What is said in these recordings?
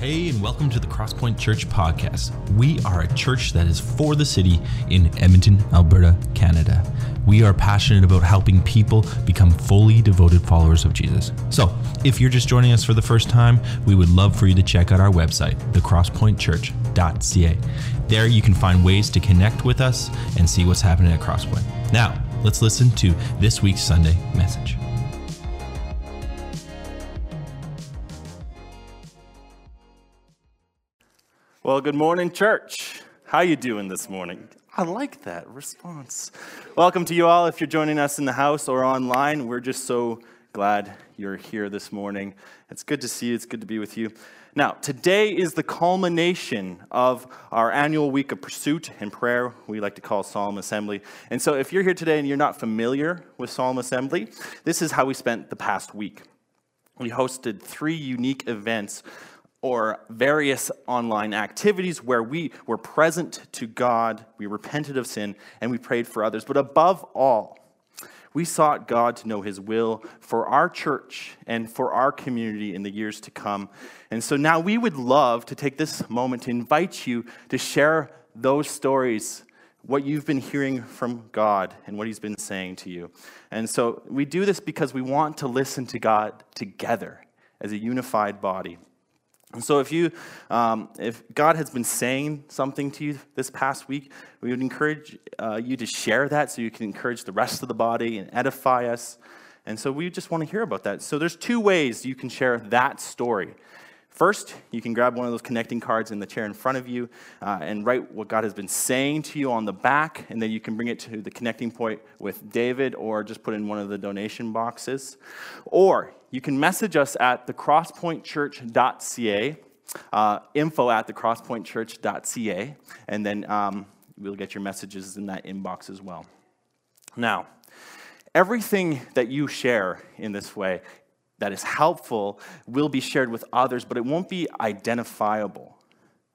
Hey, and welcome to the Crosspoint Church podcast. We are a church that is for the city in Edmonton, Alberta, Canada. We are passionate about helping people become fully devoted followers of Jesus. So, if you're just joining us for the first time, we would love for you to check out our website, thecrosspointchurch.ca. There you can find ways to connect with us and see what's happening at Crosspoint. Now, let's listen to this week's Sunday message. Well, good morning, church. How you doing this morning? I like that response. Welcome to you all. If you're joining us in the house or online, we're just so glad you're here this morning. It's good to see you. It's good to be with you. Now, today is the culmination of our annual week of pursuit and prayer, we like to call Solemn Assembly. And so, if you're here today and you're not familiar with Solemn Assembly, this is how we spent the past week. We hosted three unique events or various online activities where we were present to God, we repented of sin, and we prayed for others. But above all, we sought God to know His will for our church and for our community in the years to come. And so now we would love to take this moment to invite you to share those stories, what you've been hearing from God and what He's been saying to you. And so we do this because we want to listen to God together as a unified body. And so, if you, um, if God has been saying something to you this past week, we would encourage uh, you to share that so you can encourage the rest of the body and edify us. And so, we just want to hear about that. So, there's two ways you can share that story. First, you can grab one of those connecting cards in the chair in front of you uh, and write what God has been saying to you on the back, and then you can bring it to the connecting point with David or just put in one of the donation boxes. Or you can message us at thecrosspointchurch.ca, uh, info at thecrosspointchurch.ca, and then um, we'll get your messages in that inbox as well. Now, everything that you share in this way that is helpful will be shared with others, but it won't be identifiable.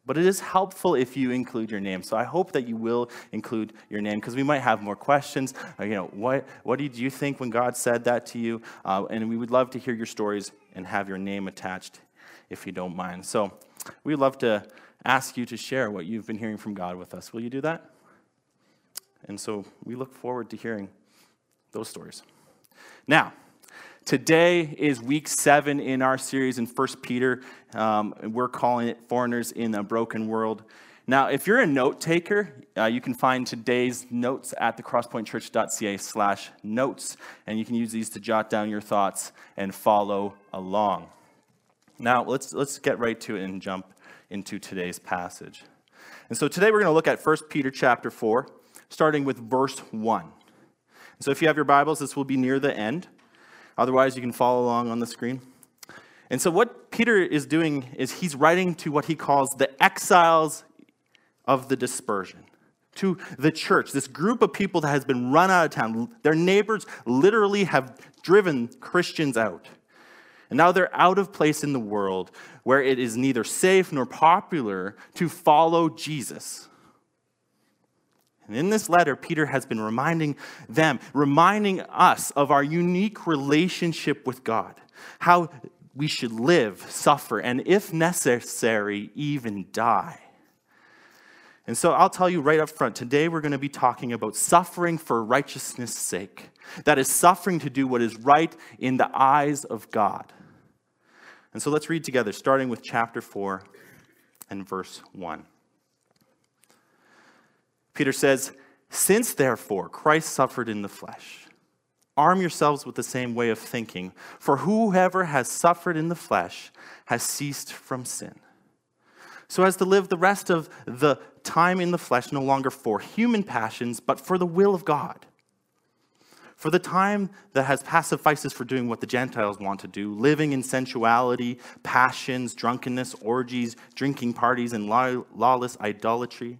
But it is helpful if you include your name. So I hope that you will include your name because we might have more questions. Uh, you know, what, what did you think when God said that to you? Uh, and we would love to hear your stories and have your name attached if you don't mind. So we'd love to ask you to share what you've been hearing from God with us. Will you do that? And so we look forward to hearing those stories. Now, Today is week seven in our series in 1 Peter. Um, we're calling it Foreigners in a Broken World. Now, if you're a note taker, uh, you can find today's notes at thecrosspointchurch.ca slash notes, and you can use these to jot down your thoughts and follow along. Now, let's, let's get right to it and jump into today's passage. And so today we're going to look at 1 Peter chapter 4, starting with verse 1. So if you have your Bibles, this will be near the end. Otherwise, you can follow along on the screen. And so, what Peter is doing is he's writing to what he calls the exiles of the dispersion, to the church, this group of people that has been run out of town. Their neighbors literally have driven Christians out. And now they're out of place in the world where it is neither safe nor popular to follow Jesus. And in this letter, Peter has been reminding them, reminding us of our unique relationship with God, how we should live, suffer, and if necessary, even die. And so I'll tell you right up front today we're going to be talking about suffering for righteousness' sake. That is, suffering to do what is right in the eyes of God. And so let's read together, starting with chapter 4 and verse 1. Peter says, Since therefore Christ suffered in the flesh, arm yourselves with the same way of thinking, for whoever has suffered in the flesh has ceased from sin. So as to live the rest of the time in the flesh no longer for human passions, but for the will of God. For the time that has passed suffices for doing what the Gentiles want to do, living in sensuality, passions, drunkenness, orgies, drinking parties, and lawless idolatry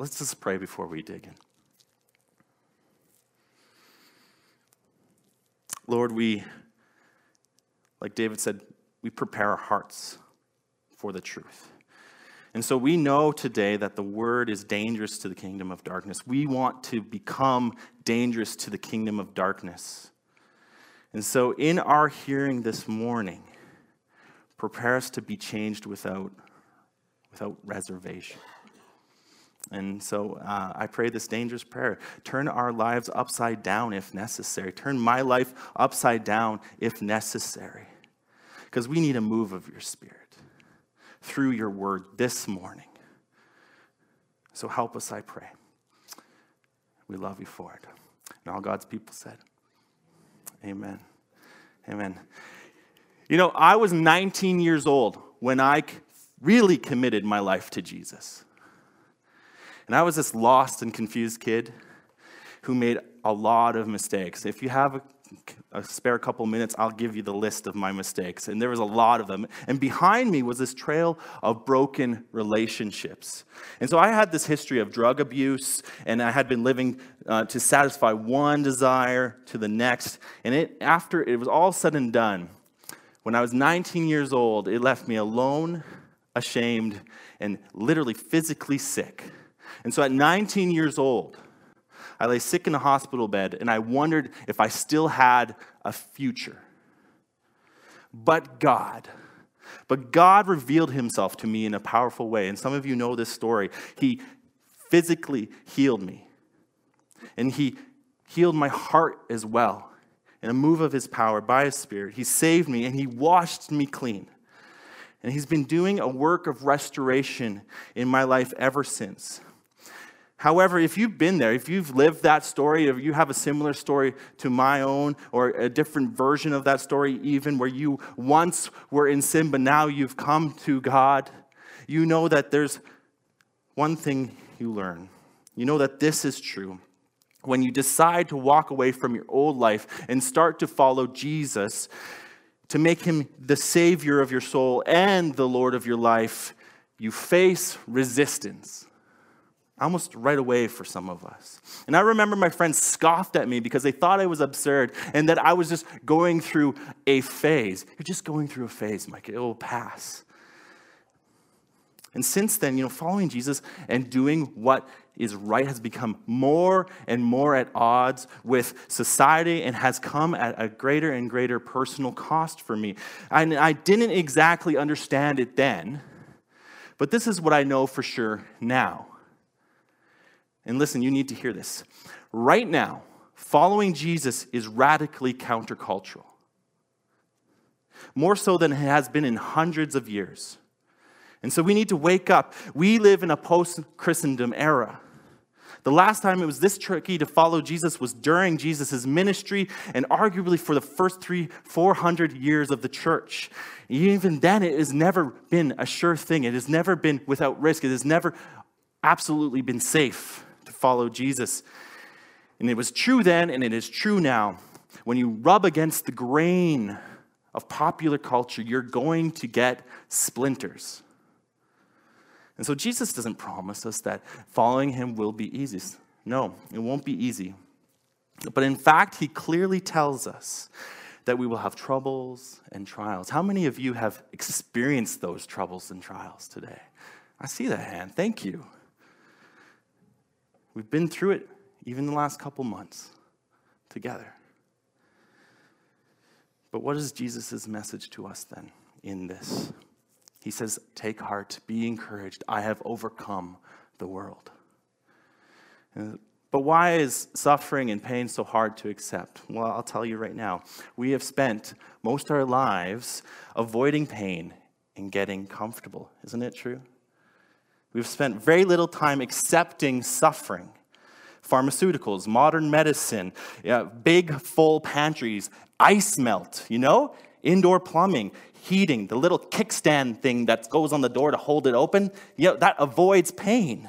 Let's just pray before we dig in. Lord, we, like David said, we prepare our hearts for the truth. And so we know today that the word is dangerous to the kingdom of darkness. We want to become dangerous to the kingdom of darkness. And so, in our hearing this morning, prepare us to be changed without, without reservation. And so uh, I pray this dangerous prayer turn our lives upside down if necessary. Turn my life upside down if necessary. Because we need a move of your spirit through your word this morning. So help us, I pray. We love you for it. And all God's people said, Amen. Amen. You know, I was 19 years old when I really committed my life to Jesus. And I was this lost and confused kid who made a lot of mistakes. If you have a a spare couple minutes, I'll give you the list of my mistakes. And there was a lot of them. And behind me was this trail of broken relationships. And so I had this history of drug abuse, and I had been living uh, to satisfy one desire to the next. And it, after it was all said and done, when I was 19 years old, it left me alone, ashamed, and literally physically sick. And so at 19 years old, I lay sick in a hospital bed and I wondered if I still had a future. But God, but God revealed himself to me in a powerful way. And some of you know this story. He physically healed me, and He healed my heart as well. In a move of His power by His Spirit, He saved me and He washed me clean. And He's been doing a work of restoration in my life ever since. However, if you've been there, if you've lived that story, if you have a similar story to my own, or a different version of that story, even where you once were in sin, but now you've come to God, you know that there's one thing you learn. You know that this is true. When you decide to walk away from your old life and start to follow Jesus, to make him the Savior of your soul and the Lord of your life, you face resistance almost right away for some of us. And I remember my friends scoffed at me because they thought I was absurd and that I was just going through a phase. You're just going through a phase, Mike. It will pass. And since then, you know, following Jesus and doing what is right has become more and more at odds with society and has come at a greater and greater personal cost for me. And I didn't exactly understand it then, but this is what I know for sure now. And listen, you need to hear this. Right now, following Jesus is radically countercultural, more so than it has been in hundreds of years. And so we need to wake up. We live in a post Christendom era. The last time it was this tricky to follow Jesus was during Jesus' ministry and arguably for the first three, 400 years of the church. Even then, it has never been a sure thing. It has never been without risk. It has never absolutely been safe to follow Jesus. And it was true then, and it is true now. When you rub against the grain of popular culture, you're going to get splinters. And so Jesus doesn't promise us that following him will be easy. No, it won't be easy. But in fact, he clearly tells us that we will have troubles and trials. How many of you have experienced those troubles and trials today? I see that hand. Thank you. We've been through it even the last couple months together. But what is Jesus' message to us then in this? He says, Take heart, be encouraged. I have overcome the world. But why is suffering and pain so hard to accept? Well, I'll tell you right now. We have spent most of our lives avoiding pain and getting comfortable. Isn't it true? We've spent very little time accepting suffering. Pharmaceuticals, modern medicine, yeah, big full pantries, ice melt, you know, indoor plumbing, heating, the little kickstand thing that goes on the door to hold it open, yeah, that avoids pain.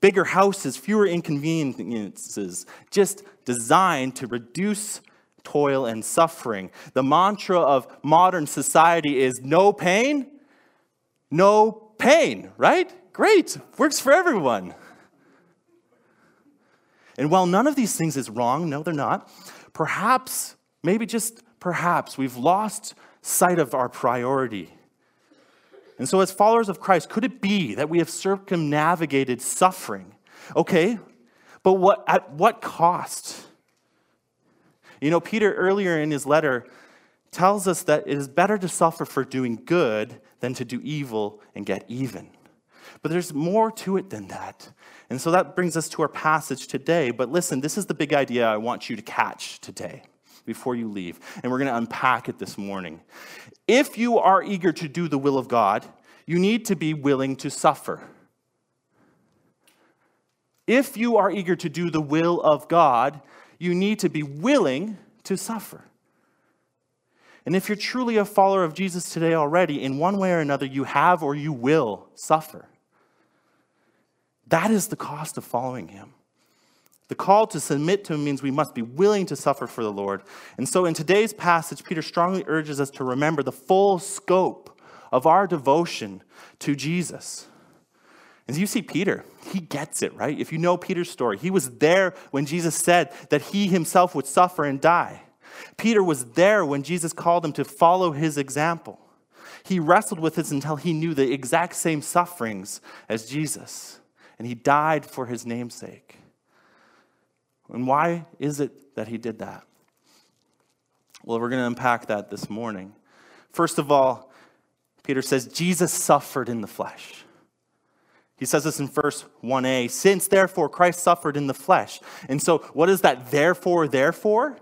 Bigger houses, fewer inconveniences, just designed to reduce toil and suffering. The mantra of modern society is no pain, no pain, right? Great, works for everyone. And while none of these things is wrong, no, they're not, perhaps, maybe just perhaps, we've lost sight of our priority. And so, as followers of Christ, could it be that we have circumnavigated suffering? Okay, but what, at what cost? You know, Peter earlier in his letter tells us that it is better to suffer for doing good than to do evil and get even. But there's more to it than that. And so that brings us to our passage today. But listen, this is the big idea I want you to catch today before you leave. And we're going to unpack it this morning. If you are eager to do the will of God, you need to be willing to suffer. If you are eager to do the will of God, you need to be willing to suffer. And if you're truly a follower of Jesus today already, in one way or another, you have or you will suffer. That is the cost of following him. The call to submit to him means we must be willing to suffer for the Lord. And so in today's passage, Peter strongly urges us to remember the full scope of our devotion to Jesus. As you see Peter, he gets it, right? If you know Peter's story, he was there when Jesus said that he himself would suffer and die. Peter was there when Jesus called him to follow his example. He wrestled with this until he knew the exact same sufferings as Jesus, and he died for his namesake. And why is it that he did that? Well, we're going to unpack that this morning. First of all, Peter says Jesus suffered in the flesh. He says this in verse 1a since therefore Christ suffered in the flesh. And so, what is that therefore, therefore?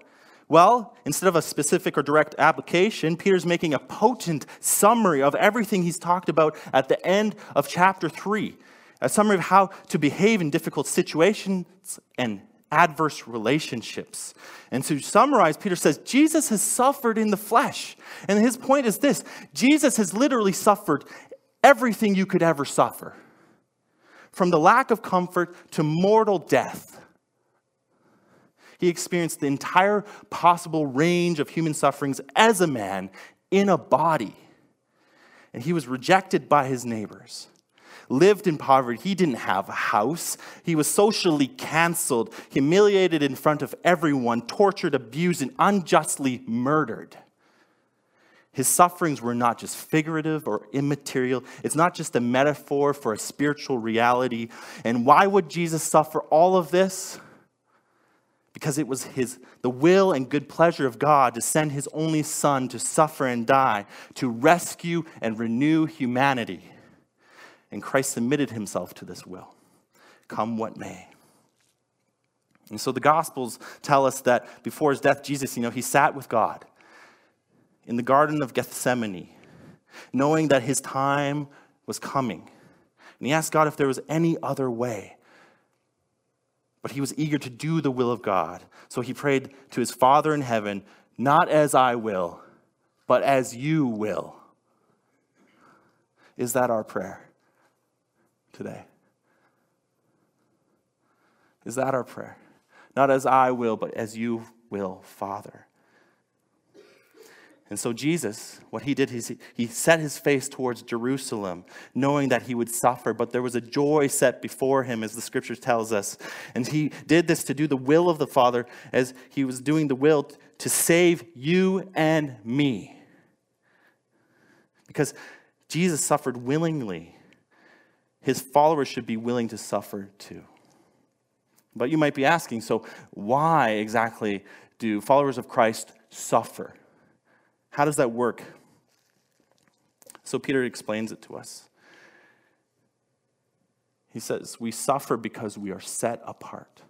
Well, instead of a specific or direct application, Peter's making a potent summary of everything he's talked about at the end of chapter 3. A summary of how to behave in difficult situations and adverse relationships. And to summarize, Peter says, Jesus has suffered in the flesh. And his point is this Jesus has literally suffered everything you could ever suffer from the lack of comfort to mortal death. He experienced the entire possible range of human sufferings as a man in a body. And he was rejected by his neighbors, lived in poverty. He didn't have a house. He was socially canceled, humiliated in front of everyone, tortured, abused, and unjustly murdered. His sufferings were not just figurative or immaterial. It's not just a metaphor for a spiritual reality. And why would Jesus suffer all of this? Because it was his the will and good pleasure of God to send his only son to suffer and die to rescue and renew humanity. And Christ submitted himself to this will, come what may. And so the gospels tell us that before his death Jesus, you know, he sat with God in the garden of Gethsemane, knowing that his time was coming. And he asked God if there was any other way but he was eager to do the will of God. So he prayed to his Father in heaven, not as I will, but as you will. Is that our prayer today? Is that our prayer? Not as I will, but as you will, Father. And so, Jesus, what he did is he set his face towards Jerusalem, knowing that he would suffer, but there was a joy set before him, as the scripture tells us. And he did this to do the will of the Father, as he was doing the will to save you and me. Because Jesus suffered willingly, his followers should be willing to suffer too. But you might be asking so, why exactly do followers of Christ suffer? How does that work? So Peter explains it to us. He says, We suffer because we are set apart.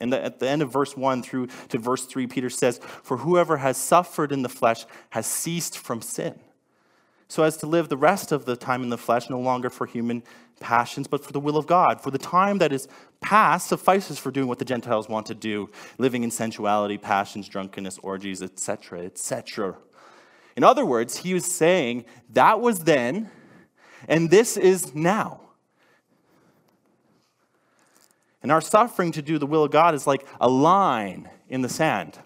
And at the end of verse 1 through to verse 3, Peter says, For whoever has suffered in the flesh has ceased from sin, so as to live the rest of the time in the flesh no longer for human passions, but for the will of God. For the time that is past suffices for doing what the Gentiles want to do, living in sensuality, passions, drunkenness, orgies, etc., etc. In other words, he was saying that was then, and this is now. And our suffering to do the will of God is like a line in the sand.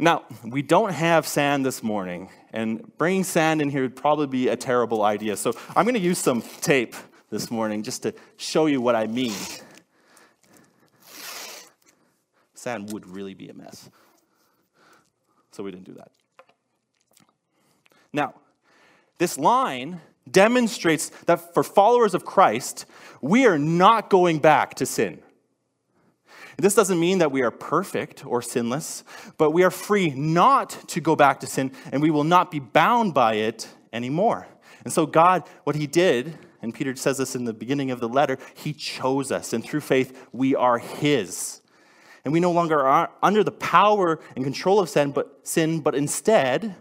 Now, we don't have sand this morning, and bringing sand in here would probably be a terrible idea. So I'm going to use some tape this morning just to show you what I mean. Sand would really be a mess. So we didn't do that. Now, this line demonstrates that for followers of Christ, we are not going back to sin. This doesn't mean that we are perfect or sinless, but we are free not to go back to sin, and we will not be bound by it anymore. And so, God, what He did, and Peter says this in the beginning of the letter, He chose us, and through faith, we are His. And we no longer are under the power and control of sin, but sin, but instead,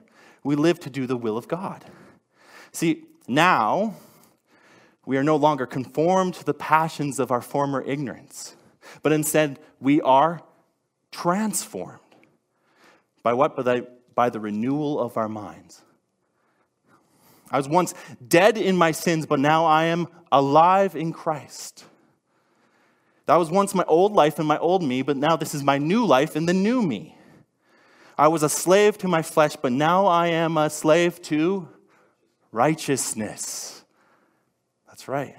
we live to do the will of God. See, now we are no longer conformed to the passions of our former ignorance but instead we are transformed. By what? By the, by the renewal of our minds. I was once dead in my sins, but now I am alive in Christ. That was once my old life and my old me, but now this is my new life and the new me. I was a slave to my flesh, but now I am a slave to righteousness. That's right.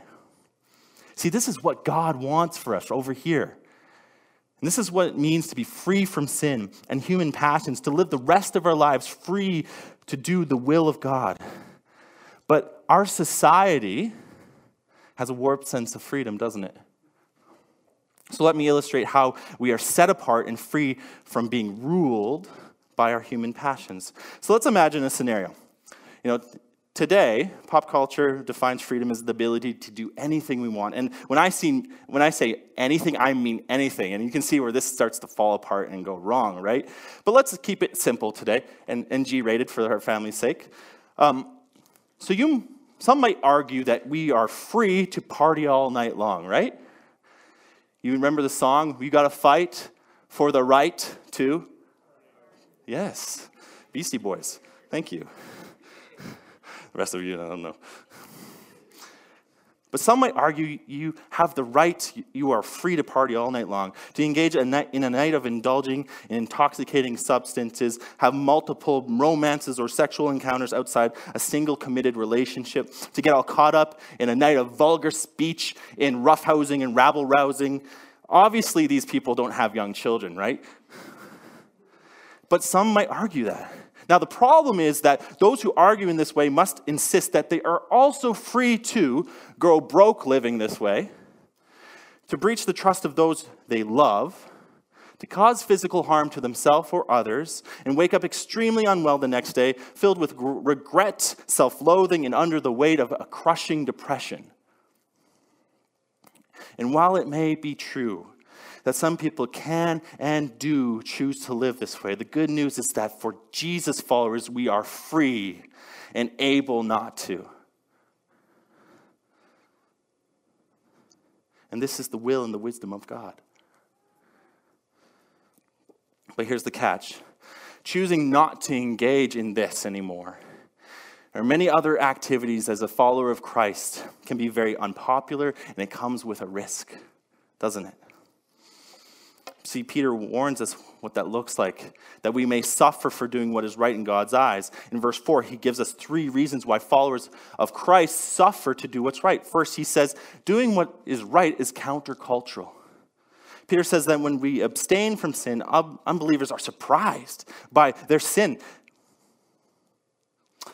See, this is what God wants for us over here. And this is what it means to be free from sin and human passions, to live the rest of our lives free to do the will of God. But our society has a warped sense of freedom, doesn't it? So let me illustrate how we are set apart and free from being ruled by our human passions. So let's imagine a scenario. You know, Today, pop culture defines freedom as the ability to do anything we want. And when I, see, when I say anything, I mean anything. And you can see where this starts to fall apart and go wrong, right? But let's keep it simple today and, and G rated for our family's sake. Um, so you, some might argue that we are free to party all night long, right? You remember the song, We Gotta Fight for the Right to? Yes, Beastie Boys. Thank you. The rest of you, I don't know. But some might argue you have the right, you are free to party all night long, to engage in a night of indulging in intoxicating substances, have multiple romances or sexual encounters outside a single committed relationship, to get all caught up in a night of vulgar speech, in roughhousing and rabble rousing. Obviously, these people don't have young children, right? But some might argue that. Now, the problem is that those who argue in this way must insist that they are also free to grow broke living this way, to breach the trust of those they love, to cause physical harm to themselves or others, and wake up extremely unwell the next day, filled with regret, self loathing, and under the weight of a crushing depression. And while it may be true that some people can and do choose to live this way. The good news is that for Jesus followers, we are free and able not to. And this is the will and the wisdom of God. But here's the catch choosing not to engage in this anymore or many other activities as a follower of Christ can be very unpopular and it comes with a risk, doesn't it? See, Peter warns us what that looks like, that we may suffer for doing what is right in God's eyes. In verse 4, he gives us three reasons why followers of Christ suffer to do what's right. First, he says, doing what is right is countercultural. Peter says that when we abstain from sin, unbelievers are surprised by their sin.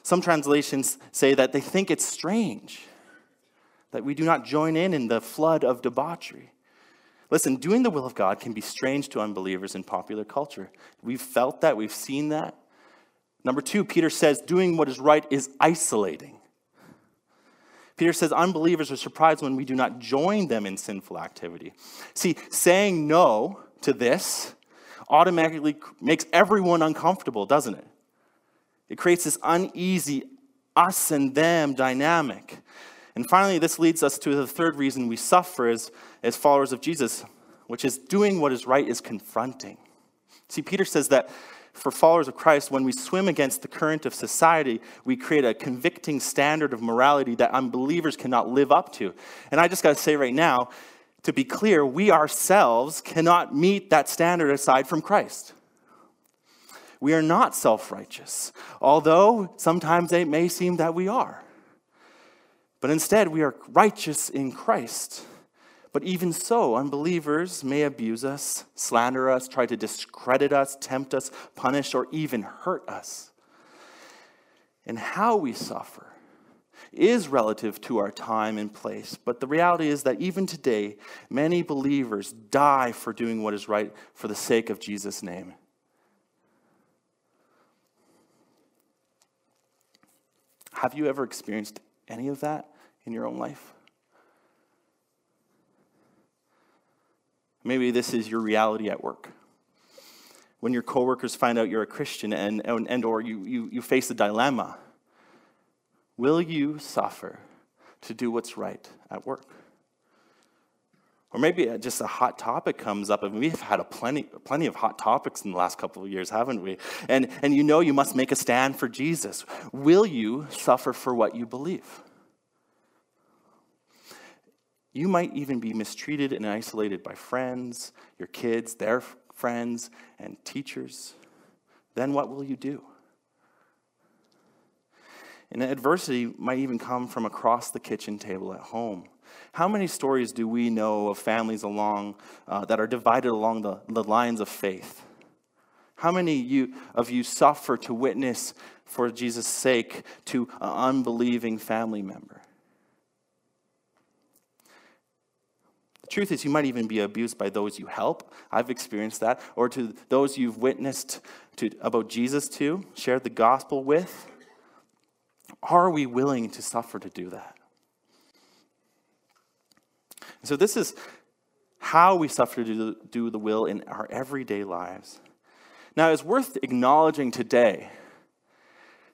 Some translations say that they think it's strange that we do not join in in the flood of debauchery. Listen, doing the will of God can be strange to unbelievers in popular culture. We've felt that, we've seen that. Number two, Peter says doing what is right is isolating. Peter says unbelievers are surprised when we do not join them in sinful activity. See, saying no to this automatically makes everyone uncomfortable, doesn't it? It creates this uneasy us and them dynamic. And finally, this leads us to the third reason we suffer as, as followers of Jesus, which is doing what is right is confronting. See, Peter says that for followers of Christ, when we swim against the current of society, we create a convicting standard of morality that unbelievers cannot live up to. And I just got to say right now, to be clear, we ourselves cannot meet that standard aside from Christ. We are not self righteous, although sometimes it may seem that we are. But instead, we are righteous in Christ. But even so, unbelievers may abuse us, slander us, try to discredit us, tempt us, punish, or even hurt us. And how we suffer is relative to our time and place. But the reality is that even today, many believers die for doing what is right for the sake of Jesus' name. Have you ever experienced any of that in your own life? Maybe this is your reality at work. When your coworkers find out you're a Christian and, and, and or you, you, you face a dilemma, will you suffer to do what's right at work? Or maybe uh, just a hot topic comes up, and we've had a plenty, plenty of hot topics in the last couple of years, haven't we? And, and you know you must make a stand for Jesus. Will you suffer for what you believe? You might even be mistreated and isolated by friends, your kids, their friends, and teachers. Then what will you do? And adversity might even come from across the kitchen table at home. How many stories do we know of families along uh, that are divided along the, the lines of faith? How many you, of you suffer to witness for Jesus' sake to an unbelieving family member? The truth is, you might even be abused by those you help. I've experienced that. Or to those you've witnessed to, about Jesus to, shared the gospel with. Are we willing to suffer to do that? So, this is how we suffer to do the will in our everyday lives. Now, it's worth acknowledging today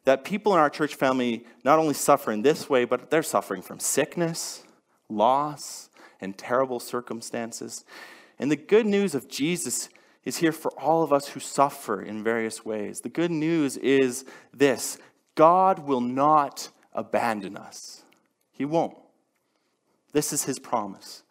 that people in our church family not only suffer in this way, but they're suffering from sickness, loss, and terrible circumstances. And the good news of Jesus is here for all of us who suffer in various ways. The good news is this God will not abandon us, He won't. This is His promise.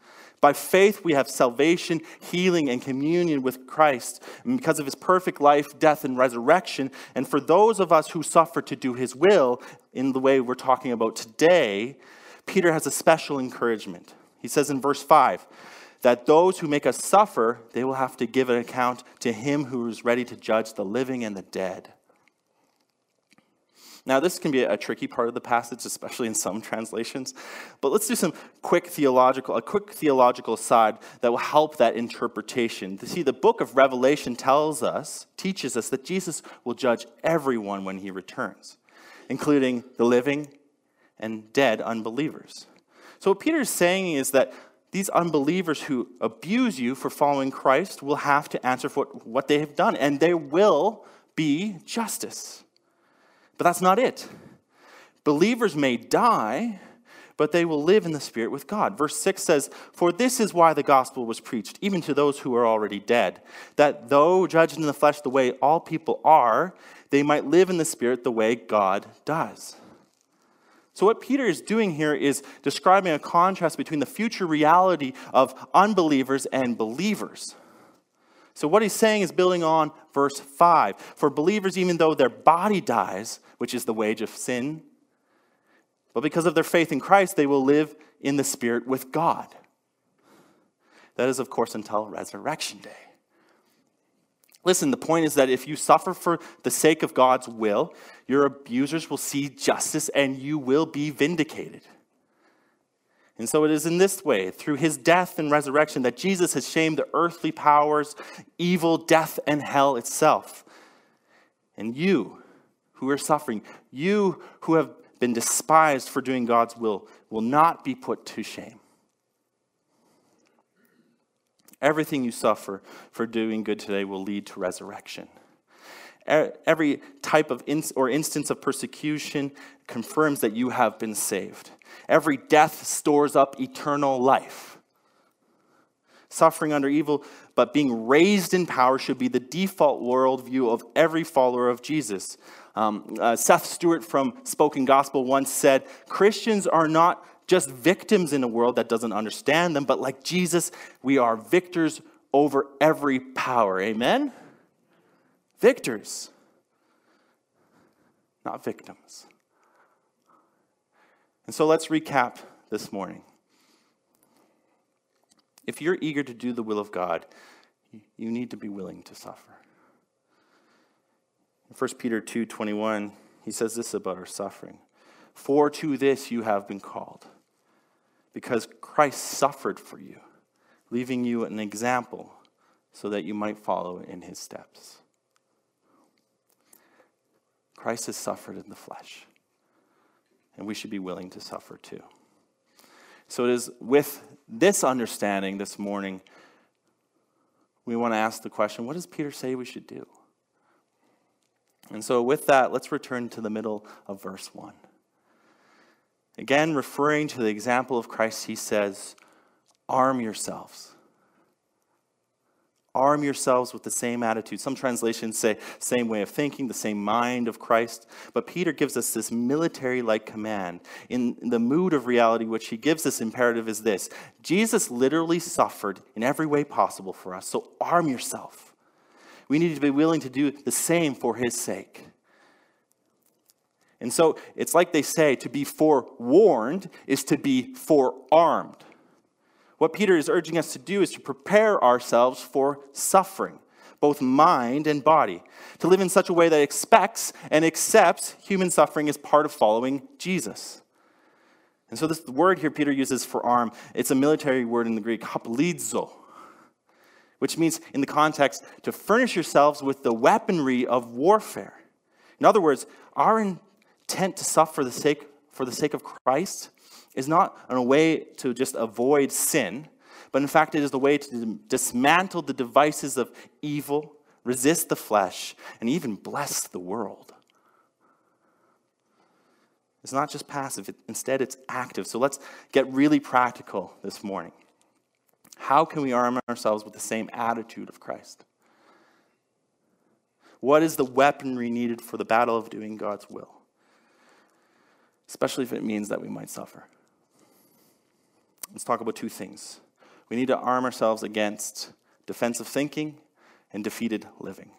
By faith, we have salvation, healing, and communion with Christ and because of his perfect life, death, and resurrection. And for those of us who suffer to do his will in the way we're talking about today, Peter has a special encouragement. He says in verse 5 that those who make us suffer, they will have to give an account to him who is ready to judge the living and the dead. Now, this can be a tricky part of the passage, especially in some translations, but let's do some quick theological, a quick theological side that will help that interpretation. To see, the book of Revelation tells us, teaches us that Jesus will judge everyone when he returns, including the living and dead unbelievers. So, what Peter is saying is that these unbelievers who abuse you for following Christ will have to answer for what they have done, and there will be justice. But that's not it. Believers may die, but they will live in the Spirit with God. Verse 6 says, For this is why the gospel was preached, even to those who are already dead, that though judged in the flesh the way all people are, they might live in the Spirit the way God does. So, what Peter is doing here is describing a contrast between the future reality of unbelievers and believers. So, what he's saying is building on verse 5. For believers, even though their body dies, which is the wage of sin, but because of their faith in Christ, they will live in the Spirit with God. That is, of course, until resurrection day. Listen, the point is that if you suffer for the sake of God's will, your abusers will see justice and you will be vindicated. And so it is in this way, through his death and resurrection, that Jesus has shamed the earthly powers, evil, death, and hell itself. And you who are suffering, you who have been despised for doing God's will, will not be put to shame. Everything you suffer for doing good today will lead to resurrection. Every type of or instance of persecution confirms that you have been saved. Every death stores up eternal life. Suffering under evil, but being raised in power should be the default worldview of every follower of Jesus. Um, uh, Seth Stewart from Spoken Gospel once said Christians are not just victims in a world that doesn't understand them, but like Jesus, we are victors over every power. Amen? Victors. not victims. And so let's recap this morning. If you're eager to do the will of God, you need to be willing to suffer. In 1 Peter 2:21, he says this about our suffering. For to this you have been called, because Christ suffered for you, leaving you an example so that you might follow in his steps. Christ has suffered in the flesh, and we should be willing to suffer too. So it is with this understanding this morning, we want to ask the question what does Peter say we should do? And so, with that, let's return to the middle of verse 1. Again, referring to the example of Christ, he says, Arm yourselves. Arm yourselves with the same attitude. Some translations say same way of thinking, the same mind of Christ. But Peter gives us this military like command. In the mood of reality, which he gives this imperative is this Jesus literally suffered in every way possible for us. So arm yourself. We need to be willing to do the same for his sake. And so it's like they say to be forewarned is to be forearmed. What Peter is urging us to do is to prepare ourselves for suffering, both mind and body, to live in such a way that expects and accepts human suffering as part of following Jesus. And so, this word here Peter uses for arm, it's a military word in the Greek, hoplizo, which means, in the context, to furnish yourselves with the weaponry of warfare. In other words, our intent to suffer the sake, for the sake of Christ is not a way to just avoid sin, but in fact, it is the way to dismantle the devices of evil, resist the flesh, and even bless the world. It's not just passive, instead, it's active. So let's get really practical this morning. How can we arm ourselves with the same attitude of Christ? What is the weaponry needed for the battle of doing God's will? Especially if it means that we might suffer let's talk about two things. We need to arm ourselves against defensive thinking and defeated living.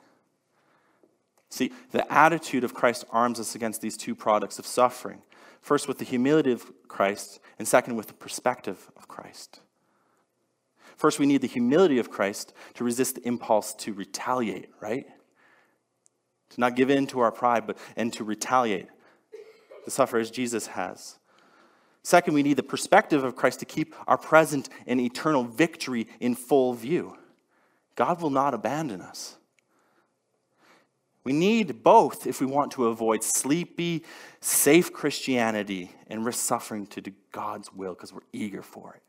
See, the attitude of Christ arms us against these two products of suffering. First, with the humility of Christ, and second, with the perspective of Christ. First, we need the humility of Christ to resist the impulse to retaliate, right? To not give in to our pride, but and to retaliate. The suffer as Jesus has. Second, we need the perspective of Christ to keep our present and eternal victory in full view. God will not abandon us. We need both if we want to avoid sleepy, safe Christianity and risk suffering to do God's will because we're eager for it.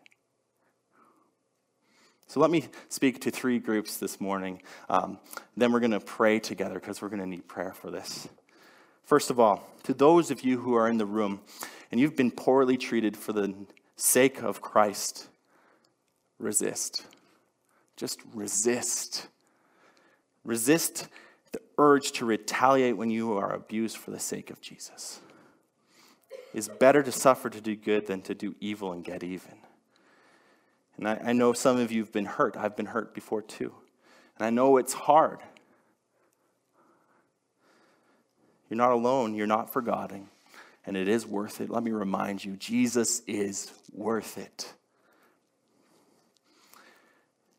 So let me speak to three groups this morning. Um, then we're going to pray together because we're going to need prayer for this. First of all, to those of you who are in the room and you've been poorly treated for the sake of Christ, resist. Just resist. Resist the urge to retaliate when you are abused for the sake of Jesus. It's better to suffer to do good than to do evil and get even. And I, I know some of you have been hurt. I've been hurt before too. And I know it's hard. You're not alone, you're not forgotten and it is worth it. Let me remind you Jesus is worth it.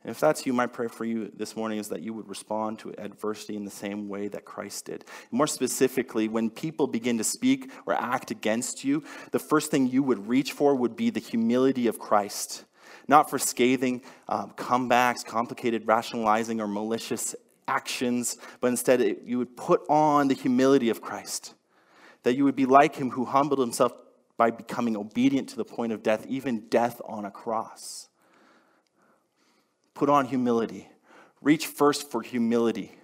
And if that's you, my prayer for you this morning is that you would respond to adversity in the same way that Christ did. More specifically, when people begin to speak or act against you, the first thing you would reach for would be the humility of Christ. Not for scathing um, comebacks, complicated rationalizing, or malicious actions, but instead it, you would put on the humility of Christ that you would be like him who humbled himself by becoming obedient to the point of death, even death on a cross. Put on humility. Reach first for humility.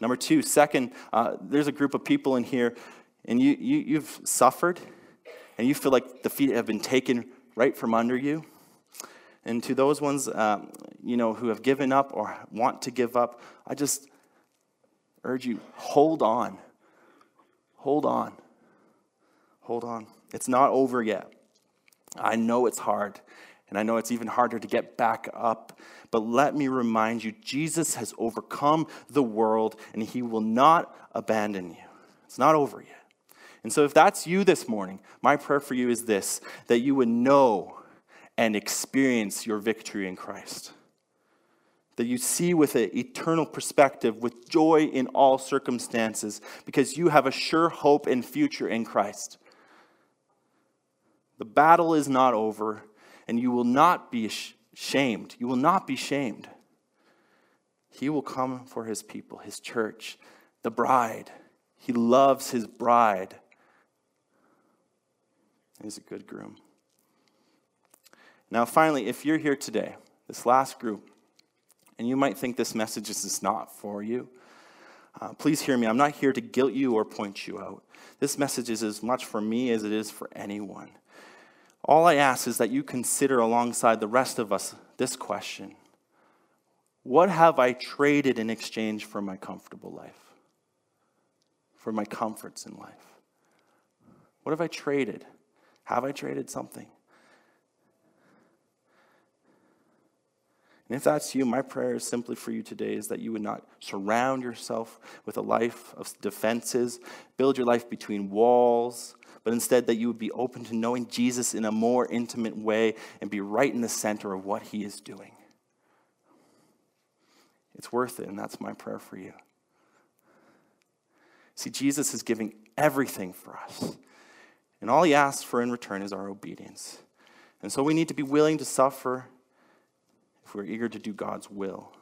Number two, second, uh, there's a group of people in here, and you, you, you've suffered, and you feel like the feet have been taken right from under you. And to those ones, um, you know, who have given up or want to give up, I just urge you, hold on. Hold on. Hold on. It's not over yet. I know it's hard. And I know it's even harder to get back up, but let me remind you Jesus has overcome the world and he will not abandon you. It's not over yet. And so, if that's you this morning, my prayer for you is this that you would know and experience your victory in Christ. That you see with an eternal perspective, with joy in all circumstances, because you have a sure hope and future in Christ. The battle is not over, and you will not be shamed. You will not be shamed. He will come for his people, his church, the bride. He loves his bride. He's a good groom. Now, finally, if you're here today, this last group, and you might think this message is not for you, uh, please hear me. I'm not here to guilt you or point you out. This message is as much for me as it is for anyone. All I ask is that you consider alongside the rest of us this question What have I traded in exchange for my comfortable life? For my comforts in life? What have I traded? Have I traded something? And if that's you, my prayer is simply for you today is that you would not surround yourself with a life of defenses, build your life between walls, but instead that you would be open to knowing Jesus in a more intimate way and be right in the center of what he is doing. It's worth it, and that's my prayer for you. See, Jesus is giving everything for us, and all he asks for in return is our obedience. And so we need to be willing to suffer if we're eager to do God's will.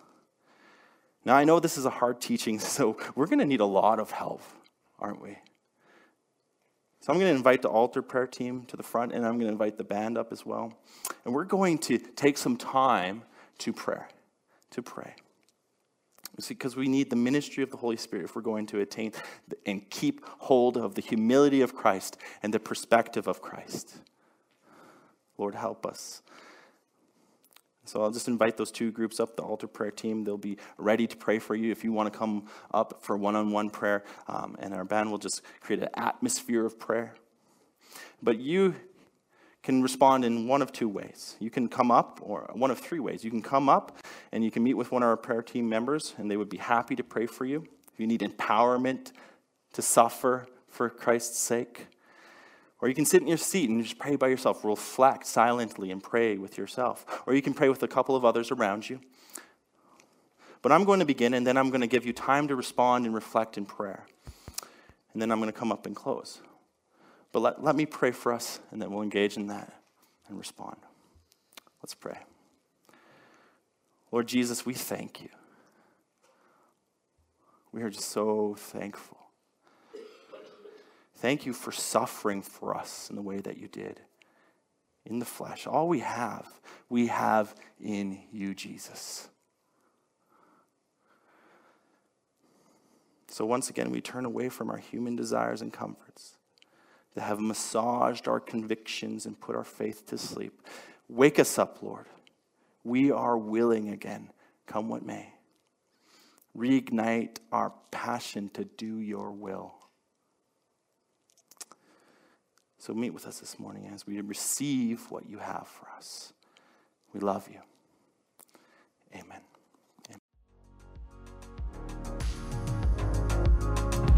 Now, I know this is a hard teaching, so we're going to need a lot of help, aren't we? So I'm going to invite the altar prayer team to the front, and I'm going to invite the band up as well. And we're going to take some time to pray, to pray. Because we need the ministry of the Holy Spirit if we're going to attain and keep hold of the humility of Christ and the perspective of Christ. Lord, help us. So I'll just invite those two groups up, the altar prayer team. They'll be ready to pray for you if you want to come up for one on one prayer. Um, and our band will just create an atmosphere of prayer. But you can respond in one of two ways. You can come up, or one of three ways. You can come up and you can meet with one of our prayer team members, and they would be happy to pray for you. If you need empowerment to suffer for Christ's sake, or you can sit in your seat and just pray by yourself, reflect silently and pray with yourself. Or you can pray with a couple of others around you. But I'm going to begin, and then I'm going to give you time to respond and reflect in prayer. And then I'm going to come up and close. But let, let me pray for us, and then we'll engage in that and respond. Let's pray. Lord Jesus, we thank you. We are just so thankful Thank you for suffering for us in the way that you did in the flesh. All we have, we have in you, Jesus. So once again, we turn away from our human desires and comforts that have massaged our convictions and put our faith to sleep. Wake us up, Lord. We are willing again, come what may. Reignite our passion to do your will. So meet with us this morning as we receive what you have for us. We love you. Amen.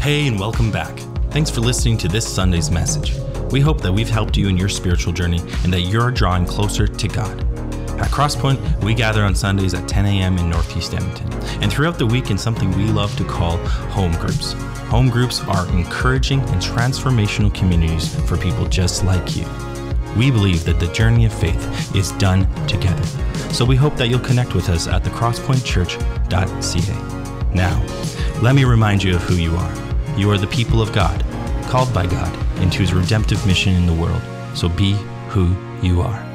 Hey, and welcome back. Thanks for listening to this Sunday's message. We hope that we've helped you in your spiritual journey and that you're drawing closer to God. At Crosspoint, we gather on Sundays at 10 a.m. in Northeast Edmonton, and throughout the week in something we love to call home groups. Home groups are encouraging and transformational communities for people just like you. We believe that the journey of faith is done together. So we hope that you'll connect with us at thecrosspointchurch.ca. Now, let me remind you of who you are. You are the people of God, called by God into his redemptive mission in the world. So be who you are.